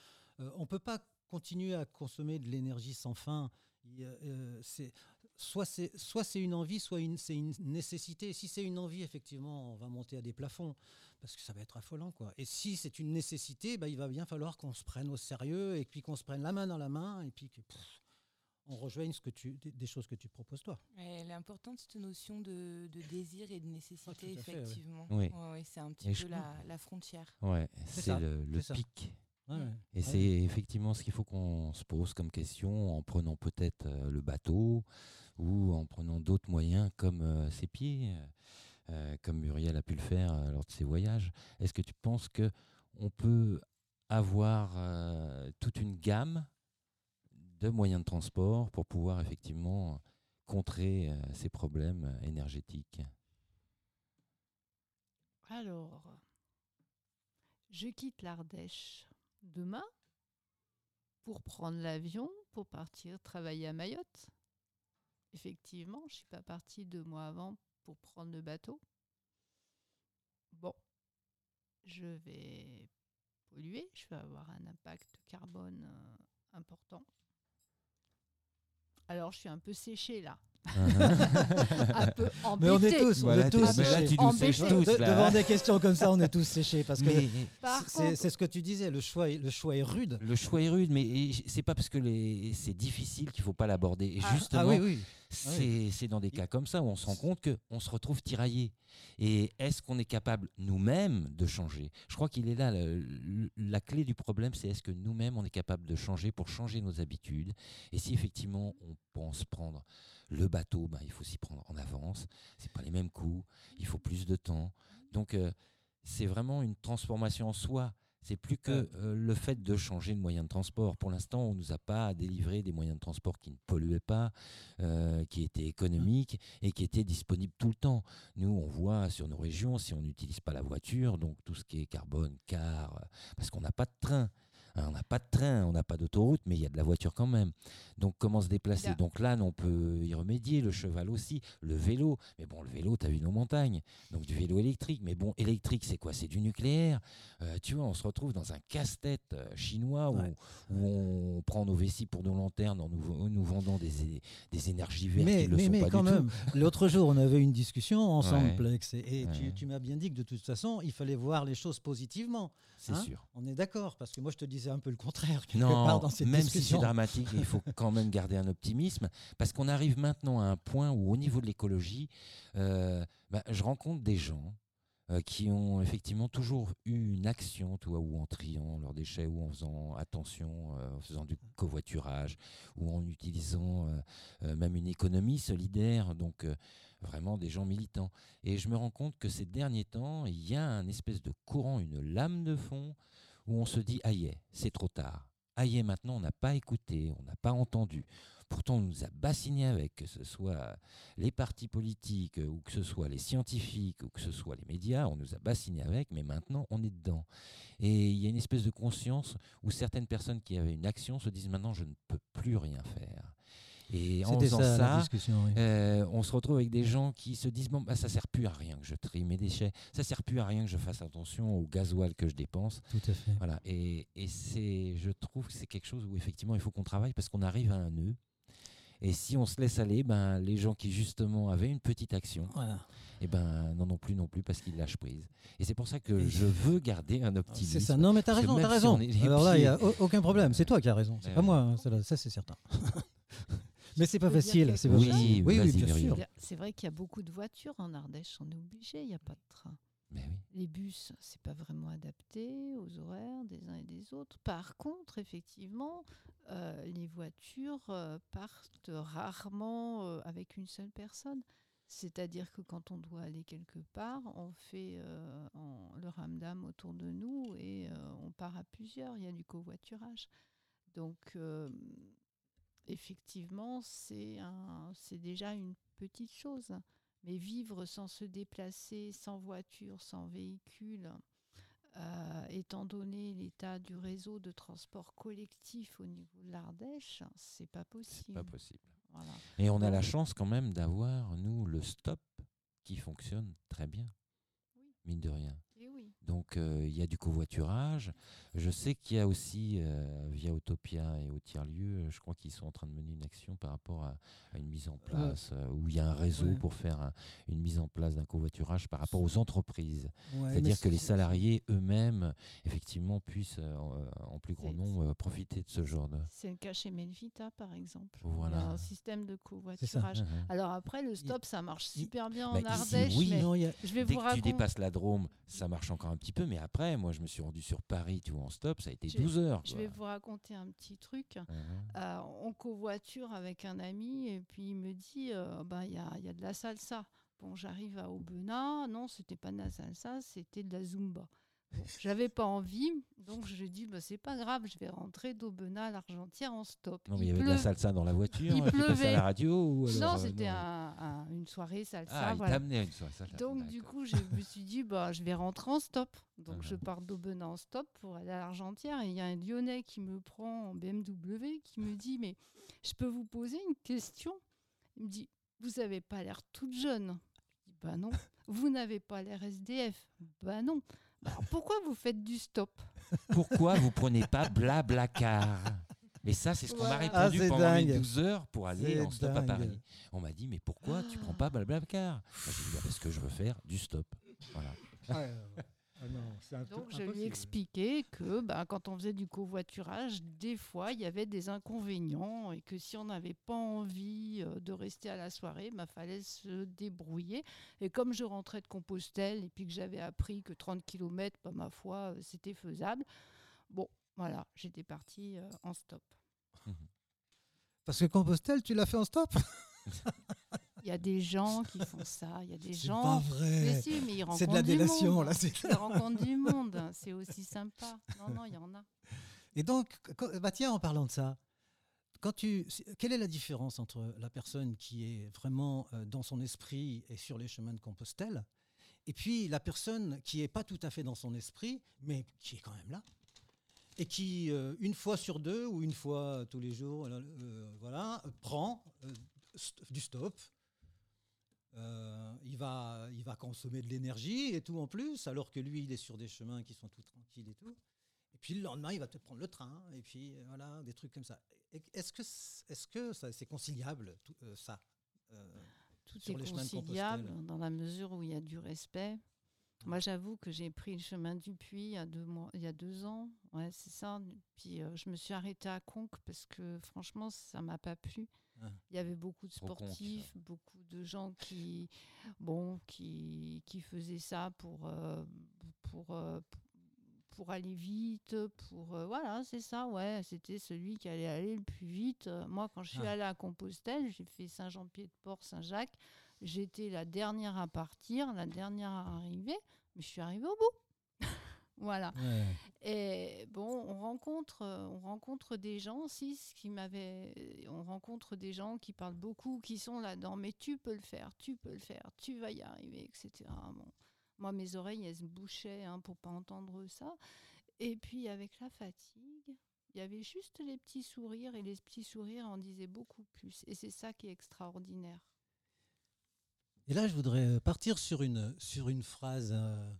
Euh, on peut pas continuer à consommer de l'énergie sans fin. Euh, soit c'est une envie, soit c'est une nécessité. Si c'est une envie, effectivement, on va monter à des plafonds parce que ça va être affolant, quoi. Et si c'est une nécessité, bah, il va bien falloir qu'on se prenne au sérieux et puis qu'on se prenne la main dans la main et puis que on rejoigne ce que tu, des, choses que tu proposes toi. Ouais, Elle est importante cette notion de, de désir et de nécessité, Ah, fait, ouais. effectivement. Oui. Ouais, ouais, c'est un petit Et peu je- la, la frontière. Ouais, C'est le, pic. Ouais, ouais. Et Ouais. c'est effectivement ce qu'il faut qu'on se pose comme question en prenant peut-être euh, le bateau ou en prenant d'autres moyens comme euh, ses pieds, euh, comme Muriel a pu le faire euh, lors de ses voyages. Est-ce que tu penses que on peut avoir euh, toute une gamme de moyens de transport pour pouvoir effectivement contrer euh, ces problèmes euh, énergétiques Alors, je quitte l'Ardèche demain pour prendre l'avion pour partir travailler à Mayotte. Effectivement, je ne suis pas partie deux mois avant pour prendre le bateau. Bon, je vais polluer, je vais avoir un impact carbone euh, important. Alors, je suis un peu séchée là, un peu Mais on est tous, on Voilà, est tous mais là, séchés. tu nous Embêté. sèches tous, De- là. devant des questions comme ça, on est tous séchés parce que c'est contre, c'est ce que tu disais, le choix, est- le choix est rude. Le choix est rude, mais c'est pas parce que les- c'est difficile qu'il faut pas l'aborder. Et Ah. justement, Ah oui, oui. c'est c'est dans des cas comme ça où on se rend compte qu'on se retrouve tiraillé. Et est-ce qu'on est capable nous-mêmes de changer? Je crois qu'il est là le- le- la clé du problème, c'est est-ce que nous-mêmes on est capable de changer pour changer nos habitudes? Et si effectivement on pense prendre le bateau, ben, il faut s'y prendre en avance. C'est pas les mêmes coûts, il faut plus de temps. Donc euh, c'est vraiment une transformation en soi. C'est plus que euh, le fait de changer de moyen de transport. Pour l'instant, on ne nous a pas délivré des moyens de transport qui ne polluaient pas, euh, qui étaient économiques et qui étaient disponibles tout le temps. Nous, on voit sur nos régions, si on n'utilise pas la voiture, donc tout ce qui est carbone, car, parce qu'on n'a pas de train. Hein, on n'a pas de train, on n'a pas d'autoroute, mais il y a de la voiture quand même. Donc comment se déplacer? Là. Donc là, on peut y remédier, le cheval aussi, le vélo. Mais bon, le vélo, tu as vu nos montagnes. Donc du vélo électrique. Mais bon, électrique, c'est quoi? C'est du nucléaire. Euh, tu vois, on se retrouve dans un casse-tête euh, chinois où, Ouais. où on prend nos vessies pour nos lanternes en nous, en nous vendant des, énergies vertes Mais, qui ne le mais, sont mais pas quand du même, l'autre jour, on avait une discussion ensemble, Ouais. Plex, et, et tu, tu m'as bien dit que de toute façon, il fallait voir les choses positivement. C'est Hein sûr. On est d'accord, parce que moi, je te disais un peu le contraire quelque Non, part dans cette même si c'est dramatique, il faut quand même garder un optimisme parce qu'on arrive maintenant à un point où, au niveau de l'écologie, euh, bah, je rencontre des gens euh, qui ont effectivement toujours eu une action, tu vois, ou en triant leurs déchets, ou en faisant attention, euh, en faisant du covoiturage, ou en utilisant euh, même une économie solidaire, donc vraiment des gens militants. Et je me rends compte que ces derniers temps, il y a un espèce de courant, une lame de fond, où on se dit, aïe, c'est trop tard. Aïe, maintenant, on n'a pas écouté, on n'a pas entendu. Pourtant, on nous a bassiné avec, que ce soit les partis politiques, ou que ce soit les scientifiques, ou que ce soit les médias, on nous a bassiné avec, mais maintenant, on est dedans. Et il y a une espèce de conscience où certaines personnes qui avaient une action se disent maintenant, je ne peux plus rien faire. Et en faisant ça, oui. euh, on se retrouve avec des gens qui se disent bon bah ça sert plus à rien que je trie mes déchets, ça sert plus à rien que je fasse attention au gasoil que je dépense, Tout à fait. voilà. Et, et c'est, je trouve que c'est quelque chose où effectivement il faut qu'on travaille parce qu'on arrive à un nœud. Et si on se laisse aller, ben les gens qui justement avaient une petite action, Voilà. et ben n'en ont plus non plus parce qu'ils lâchent prise. Et c'est pour ça que je veux garder un optimisme. C'est ça. Non, mais t'as raison, t'as raison. Alors là, il n'y a aucun problème. C'est toi qui as raison. C'est Ouais, pas moi. hein, ça, c'est certain. mais c'est pas facile. C'est pas. Oui, Oui, oui, bien sûr. C'est vrai qu'il y a beaucoup de voitures en Ardèche, on est obligé, il n'y a pas de train. Mais oui. Les bus, c'est pas vraiment adapté aux horaires des uns et des autres. Par contre, effectivement, euh, les voitures euh, partent rarement euh, avec une seule personne. C'est-à-dire que quand on doit aller quelque part, on fait euh, en- le ramdam autour de nous et euh, on part à plusieurs. Il y a du covoiturage. Donc, euh, effectivement, c'est un- c'est déjà une petite chose. Mais vivre sans se déplacer, sans voiture, sans véhicule, euh, étant donné l'état du réseau de transport collectif au niveau de l'Ardèche, c'est pas C'est possible. pas possible. Voilà. Et on a la chance quand même d'avoir, nous, le stop qui fonctionne très bien, mine de rien. Donc euh, il y a du covoiturage. Je sais qu'il y a aussi, euh, via Utopia et au tiers-lieu, euh, je crois qu'ils sont en train de mener une action par rapport à, à une mise en place, où il y a un réseau Ouais. pour faire un- une mise en place d'un covoiturage par rapport aux entreprises. Ouais, C'est-à-dire que les salariés eux-mêmes, effectivement, puissent en, plus grand nombre profiter de ce genre de... C'est le cas chez Melvita, par exemple. Il y a Voilà. un système de covoiturage. Alors après, le stop, ça marche super bien Bah, en ici, Ardèche. oui. mais Non, a- je vais Dès vous que tu raconter. dépasses la Drôme, ça marche encore un petit peu, mais après, moi, je me suis rendu sur Paris, vois, en stop, ça a été Je vais- 12 heures. Je vais vous raconter un petit truc. Mhm. Euh, on covoiture avec un ami et puis il me dit euh, bah, il y, a, y a de la salsa. Bon, j'arrive à Aubenas. Non, c'était pas de la salsa, c'était de la zumba. Bon, J'avais pas envie, donc je dis bah, c'est pas grave, je vais rentrer d'Aubenas à l'Argentière en stop. Non, mais il y avait de la salsa dans la voiture. Il passais à pleuvait. la radio ou alors, Non, euh, c'était non un- un- une soirée salsa. Ah, il voilà. t'amenait à une soirée salsa. Donc du coup, je me suis dit, bah, je vais rentrer en stop. Donc je Mhm. pars d'Aubenas en stop pour aller à l'Argentière. Et il y a un Lyonnais qui me prend en BMW, qui me dit, mais je peux vous poser une question? Il me dit, vous n'avez pas l'air toute jeune. Je dis, bah non. Vous n'avez pas l'air SDF. Bah non. Alors pourquoi vous faites du stop Pourquoi vous prenez pas Blablacar Et ça, c'est ce qu'on m'a Voilà. répondu Ah, c'est pendant les dingue. 12 heures pour aller C'est en stop à dingue. Paris. On m'a dit, mais pourquoi tu prends pas Blablacar Moi, J'ai dit, Bah, parce que je veux faire du stop. Voilà. Peu Donc je lui expliqué que bah, quand on faisait du covoiturage, des fois il y avait des inconvénients et que si on n'avait pas envie euh, de rester à la soirée, il fallait se débrouiller. Et comme je rentrais de Compostelle et puis que j'avais appris que 30 km, bah, ma foi, euh, c'était faisable, bon voilà, j'étais partie euh, en stop. Parce que Compostelle, tu l'as fait en stop? Il y a des gens qui font ça. Il y a des C'est gens. pas Mais vrai. si, mais ils C'est de la délation, là. c'est- Ils rencontrent du monde. C'est aussi sympa. Non, non, il y en a. Et donc, bah tiens, en parlant de ça, quand tu, quelle est la différence entre la personne qui est vraiment euh, dans son esprit et sur les chemins de Compostelle, et puis la personne qui est pas tout à fait dans son esprit, mais qui est quand même là, et qui, euh, une fois sur deux ou une fois tous les jours, euh, voilà, prend euh, st- du stop. Euh, il, va, il va consommer de l'énergie et tout en plus, alors que lui, il est sur des chemins qui sont tout tranquilles et tout. Et puis le lendemain, il va peut-être prendre le train, et puis euh, voilà, des trucs comme ça. Est-ce que est-ce que ça- c'est conciliable, tout, euh, ça euh, Tout Sur est les conciliable dans la mesure où il y a du respect. Moi, j'avoue que j'ai pris le chemin du puits il y a deux, mois, il y a deux ans. Ouais, c'est ça. Puis euh, je me suis arrêtée à Conques parce que franchement, ça m'a pas plu. Ah. Il y avait beaucoup de sportifs, beaucoup de gens qui, bon, qui, qui faisaient ça pour, euh, pour, euh, pour aller vite, pour euh, voilà, c'est ça, ouais, c'était celui qui allait aller le plus vite. Moi, quand je suis Ah. allée à Compostelle, j'ai fait Saint-Jean-Pied-de-Port, Saint-Jacques. J'étais la dernière à partir, la dernière à arriver, mais je suis arrivée au bout. Voilà. ouais. Et bon, on rencontre, euh, on rencontre des gens aussi, ce qui m'avait, on rencontre des gens qui parlent beaucoup, qui sont là-dedans. Mais tu peux le faire, tu peux le faire, tu vas y arriver, etc. Bon, moi, mes oreilles, elles se bouchaient hein, pour pas entendre ça. Et puis avec la fatigue, il y avait juste les petits sourires et les petits sourires en disaient beaucoup plus. Et c'est ça qui est extraordinaire. Et là, je voudrais euh, partir sur une, sur une phrase, euh,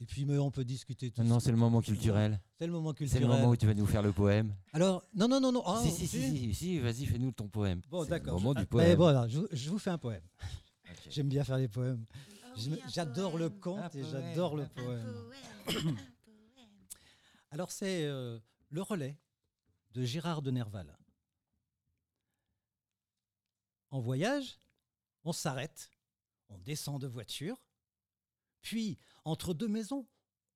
et puis mais on peut discuter tout Non, ce c'est le moment culturel. C'est le moment C'est culturel. le moment où tu vas nous faire le poème. Alors, non, non, non, non. ah, si, si, si, si. si, si, vas-y, fais-nous ton poème. Bon, C'est d'accord. Le moment je- du ah, poème. mais bon, alors, je, vous- je vous fais un poème. J'aime bien faire les poèmes. Me- J'adore le conte Un et j'adore le un poème. Alors, c'est euh, le relais de Gérard de Nerval. En voyage, on s'arrête, on descend de voiture, puis, entre deux maisons,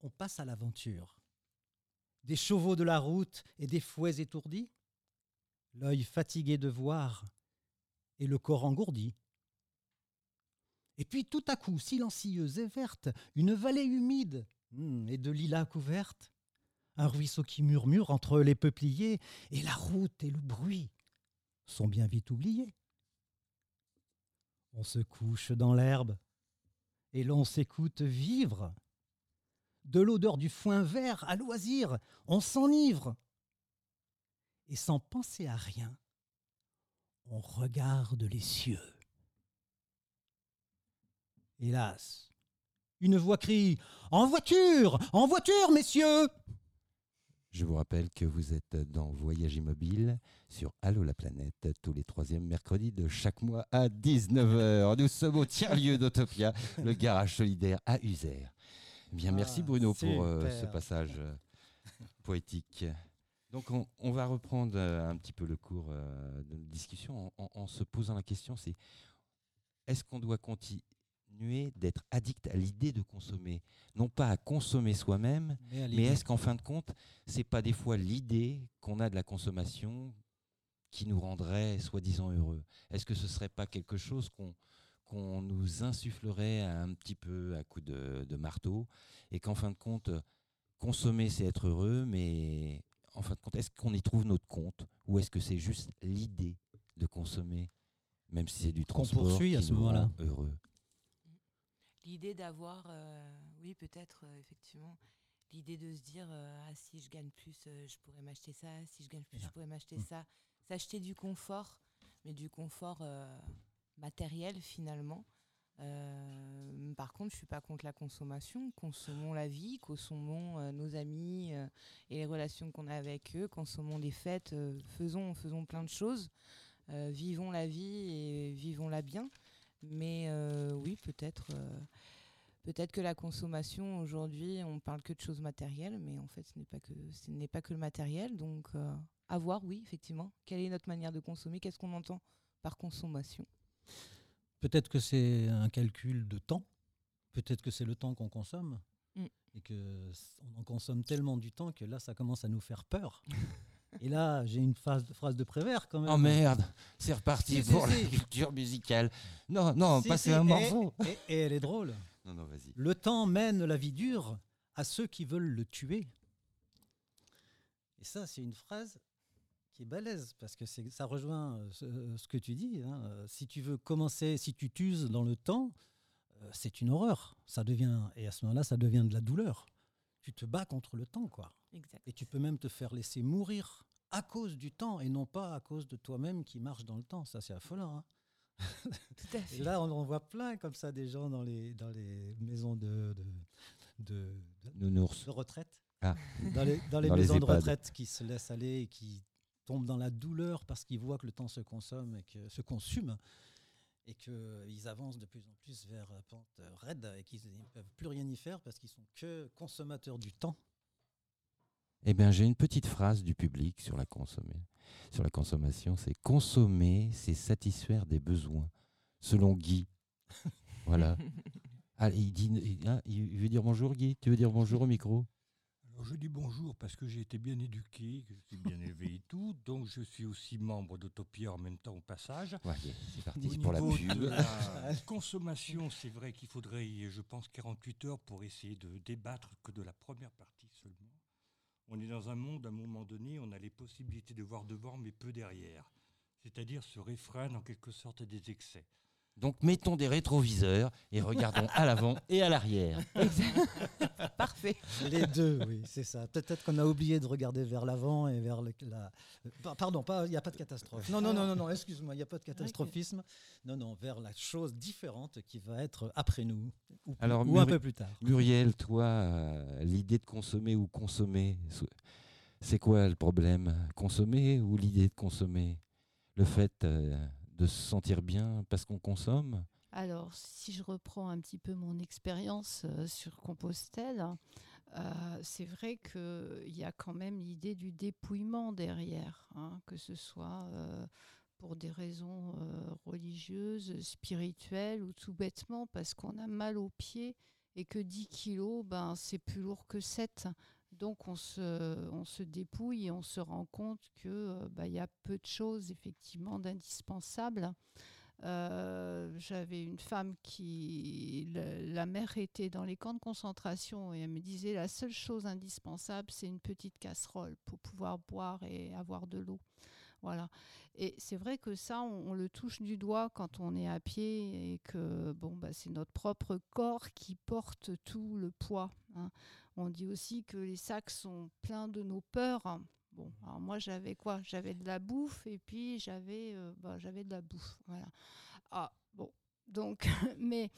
on passe à l'aventure. Des chevaux de la route et des fouets étourdis, l'œil fatigué de voir et le corps engourdi. Et puis tout à coup, silencieuse et verte, une vallée humide hum, et de lilas couverte, un ruisseau qui murmure entre les peupliers, et la route et le bruit sont bien vite oubliés. On se couche dans l'herbe et l'on s'écoute vivre. De l'odeur du foin vert à loisir, on s'enivre. Et sans penser à rien, on regarde les cieux. Hélas, une voix crie En voiture En voiture, messieurs Je vous rappelle que vous êtes dans Voyage Immobile sur Allo la planète tous les troisièmes mercredis de chaque mois à 19h. Nous sommes au tiers-lieu d'Autopia, le garage solidaire à User. Eh Bien, merci Ah, Bruno pour euh, ce passage euh, poétique. Donc on, on va reprendre euh, un petit peu le cours euh, de notre discussion en, en- en se posant la question, c'est est-ce qu'on doit continuer d'être addict à l'idée de consommer. Non pas à consommer soi-même, mais est-ce qu'en fin de compte, c'est pas des fois l'idée qu'on a de la consommation qui nous rendrait soi-disant heureux? Est-ce que ce serait pas quelque chose qu'on qu'on nous insufflerait un petit peu à coup de, de marteau? Et qu'en fin de compte, consommer c'est être heureux, mais en fin de compte, est-ce qu'on y trouve notre compte? Ou est-ce que c'est juste l'idée de consommer, même si c'est du Qu'on transport poursuit à ce moment-là. heureux? L'idée d'avoir, euh, oui, peut-être, euh, effectivement, l'idée de se dire, euh, ah, si je gagne plus, je pourrais m'acheter ça, si je gagne plus, je pourrais m'acheter Mm. ça. S'acheter du confort, mais du confort matériel, finalement. Par contre, je suis pas contre la consommation. Consommons la vie, consommons nos amis et les relations qu'on a avec eux, consommons les fêtes, faisons, faisons plein de choses. Vivons la vie et vivons-la bien. Mais euh, oui, peut-être euh, peut-être que la consommation aujourd'hui, on parle que de choses matérielles, mais en fait, ce n'est pas que ce n'est pas que le matériel. Donc, euh, à voir, oui, effectivement. Quelle est notre manière de consommer? Qu'est-ce qu'on entend par consommation? Peut-être que c'est un calcul de temps. Peut-être que c'est le temps qu'on consomme. Mm. Et que on en consomme tellement du temps que là, ça commence à nous faire peur. Et là, j'ai une phrase, phrase de Prévert quand même. Oh merde, c'est reparti Si, pour si. la culture musicale. Non, non, passez un morceau. Et, et elle est drôle. Non, non, vas-y. Le temps mène la vie dure à ceux qui veulent le tuer. Et ça, c'est une phrase qui est balèze, parce que c'est- ça rejoint euh, ce, ce que tu dis. hein. Euh, Si tu veux commencer, si tu t'uses dans le temps, euh, c'est une horreur. Ça devient, et à ce moment-là, ça devient de la douleur. Tu te bats contre le temps, quoi. Exact. Et tu peux même te faire laisser mourir à cause du temps et non pas à cause de toi-même qui marche dans le temps. Ça, c'est affolant. hein. Tout à Et fait. là, on en voit plein comme ça des gens dans les, dans les maisons de, de, de, de- Nounours. de retraite. Ah. Dans les, dans les Dans les maisons de EHPAD. retraite qui se laissent aller et qui tombent dans la douleur parce qu'ils voient que le temps se consomme et que se consume et qu'ils avancent de plus en plus vers la pente raide et qu'ils ne peuvent plus rien y faire parce qu'ils sont que consommateurs du temps. Eh bien, j'ai une petite phrase du public sur la, consommer- sur la consommation. C'est consommer, c'est satisfaire des besoins, selon Guy. voilà. Ah, il, dit, il- hein, il veut dire bonjour, Guy? Tu veux dire bonjour au micro? Alors je dis bonjour parce que j'ai été bien éduqué, que je suis bien élevé et tout, donc je suis aussi membre d'Autopia en même temps au passage. Ouais, C'est parti Au pour la pub. de la consommation, c'est vrai qu'il faudrait, je pense, 48 heures pour essayer de débattre que de la première partie seulement. On est dans un monde, à un moment donné, on a les possibilités de voir devant, mais peu derrière. C'est-à-dire se réfrène en quelque sorte des excès. Donc, mettons des rétroviseurs et regardons à l'avant et à l'arrière. Parfait. Les deux, oui, c'est ça. Peut-être qu'on a oublié de regarder vers l'avant et vers le- la. Pa- Pardon, pas- il n'y a pas de catastrophe. Non, non, non, non, non excuse-moi, il n'y a pas de catastrophisme. Non, non, vers la chose différente qui va être après nous ou, Alors, ou un peu plus tard. Muriel, toi, euh, l'idée de consommer ou consommer, so- c'est quoi le problème? Consommer ou l'idée de consommer? Le fait euh, se sentir bien parce qu'on consomme Alors, si je reprends un petit peu mon expérience euh, sur Compostelle, euh, c'est vrai qu'il y a quand même l'idée du dépouillement derrière, hein, que ce soit euh, pour des raisons euh, religieuses, spirituelles ou tout bêtement parce qu'on a mal aux pieds et que 10 kilos, ben, c'est plus lourd que 7. Donc on se, dépouille et on se rend compte qu'il y a peu de choses effectivement d'indispensables. Euh, J'avais une femme qui, la, mère était dans les camps de concentration et elle me disait la seule chose indispensable, c'est une petite casserole pour pouvoir boire et avoir de l'eau. Voilà. Et c'est vrai que ça, on, on le touche du doigt quand on est à pied et que bon, bah, c'est notre propre corps qui porte tout le poids. hein. On dit aussi que les sacs sont pleins de nos peurs. Bon, alors moi j'avais quoi? J'avais de la bouffe et puis j'avais euh, bah, j'avais de la bouffe. Voilà. Ah, bon. Donc, mais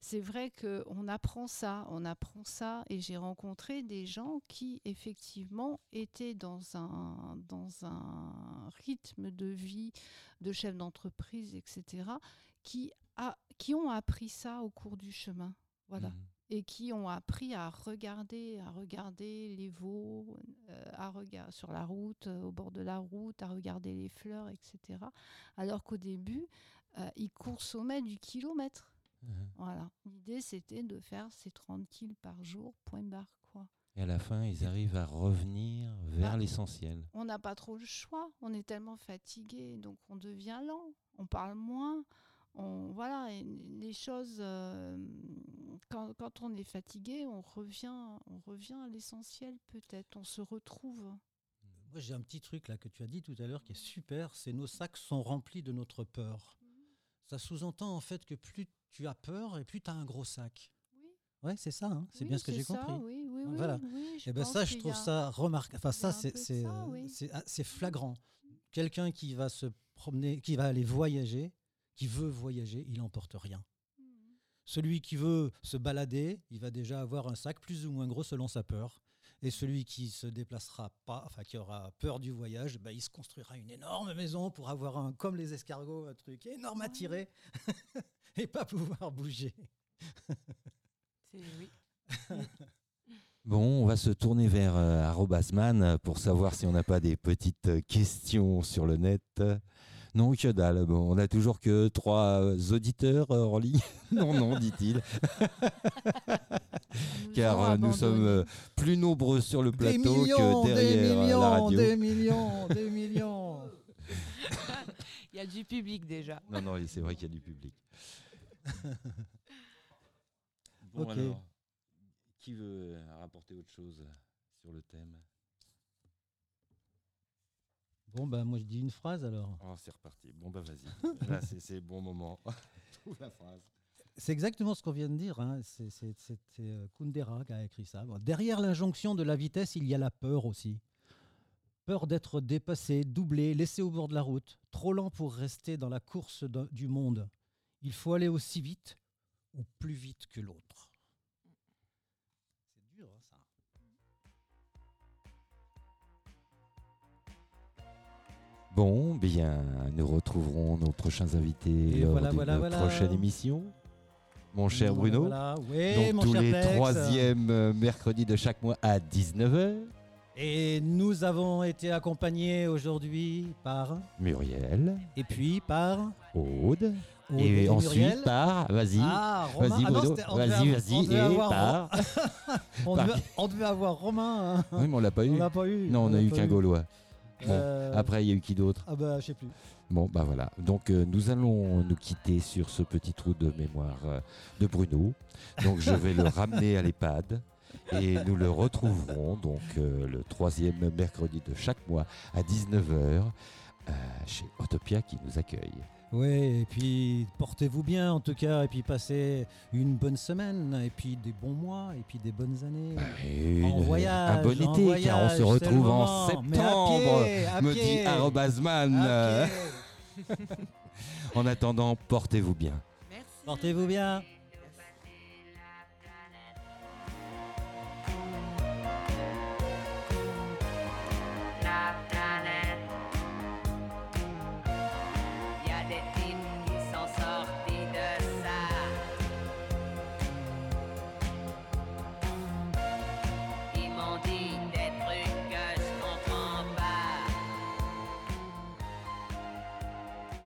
c'est vrai qu'on apprend ça, on apprend ça, et j'ai rencontré des gens qui effectivement étaient dans un, dans un rythme de vie de chef d'entreprise, etc., qui, a, qui ont appris ça au cours du chemin. Voilà Mhm. Et qui ont appris à regarder, à regarder les veaux euh, à regard, sur la route, euh, au bord de la route, à regarder les fleurs, etc. Alors qu'au début, euh, ils consommaient du kilomètre. Voilà. L'idée, c'était de faire ces 30 kilos par jour, point barre. Quoi. Et à la fin, ils arrivent à revenir vers Bah, l'essentiel. On n'a pas trop le choix. On est tellement fatigué, donc on devient lent. On parle moins. On, voilà, et les choses. euh, quand, quand on est fatigué, on revient, on revient à l'essentiel peut-être. On se retrouve. Moi, j'ai un petit truc là que tu as dit tout à l'heure qui est super, c'est nos sacs sont remplis de notre peur. Ça sous-entend en fait que plus tu as peur et plus tu as un gros sac. Oui. Ouais, c'est ça, hein, c'est Oui, bien ce que j'ai compris. Oui, oui, oui, Voilà. Et ben pense ça, je trouve a- ça remarquable. Enfin, ça, c'est euh, ah, c'est flagrant. Quelqu'un qui va se promener, qui va aller voyager, qui veut voyager, il emporte rien. Mhm. Celui qui veut se balader, il va déjà avoir un sac plus ou moins gros selon sa peur. Et celui qui se déplacera pas, enfin qui aura peur du voyage, bah, il se construira une énorme maison pour avoir un, comme les escargots, un truc énorme à tirer et pas pouvoir bouger. C'est- oui. Bon, on va se tourner vers euh, Arrobasman pour savoir si on n'a pas des petites questions sur le net. Non, que dalle. Bon, on a toujours que trois euh, auditeurs euh, en ligne. non, non, dit-il. car euh, nous sommes plus nombreux sur le Des plateau millions, que des derrière euh, millions, la radio. des millions, des millions. Il y a du public déjà. Non, non, c'est vrai qu'il y a du public. bon, alors, qui veut rapporter autre chose sur le thème? Bon, bah, moi, je dis une phrase alors. Oh, c'est reparti. Bon, bah vas-y. Là, c'est bon moment. Trouve la phrase. C'est exactement ce qu'on vient de dire. hein. C'est euh, Kundera qui a écrit ça. Bon, derrière l'injonction de la vitesse, il y a la peur aussi. Peur d'être dépassé, doublé, laissé au bord de la route, trop lent pour rester dans la course du monde. Il faut aller aussi vite ou plus vite que l'autre. Bon, bien, nous retrouverons nos prochains invités Et lors voilà, d'une voilà, voilà. prochaine émission. Mon cher Bruno. Voilà. Oui, Donc mon tous cher les Tex. troisièmes euh, mercredis de chaque mois à 19h. Et nous avons été accompagnés aujourd'hui par. Muriel, Et puis par. Aude, Aude et, ensuite Muriel. par, vas-y, Ah, vas-y Ah Bruno, on vas-y, on vas-y, et avoir- par. On devait, on devait avoir Romain. hein. Oui, mais on l'a pas eu. On l'a pas eu. Non, on l'a a eu pas qu'un Gaulois. Bon, Euh, Après, il y a eu qui d'autre Ah bah, je sais plus. Bon, bah voilà. Donc, euh, nous allons nous quitter sur ce petit trou de mémoire euh, de Bruno. Donc, je vais le ramener à l'EHPAD. Et nous le retrouverons donc le troisième mercredi de chaque mois à 19h chez Autopia qui nous accueille. Oui, et puis portez-vous bien en tout cas, et puis passez une bonne semaine, et puis des bons mois, et puis des bonnes années. Et En voyage, un bon en été, car on voyage, se retrouve en à septembre, pied, à me pied, dit Arrobasman. En attendant, portez-vous bien. Merci. Portez-vous bien.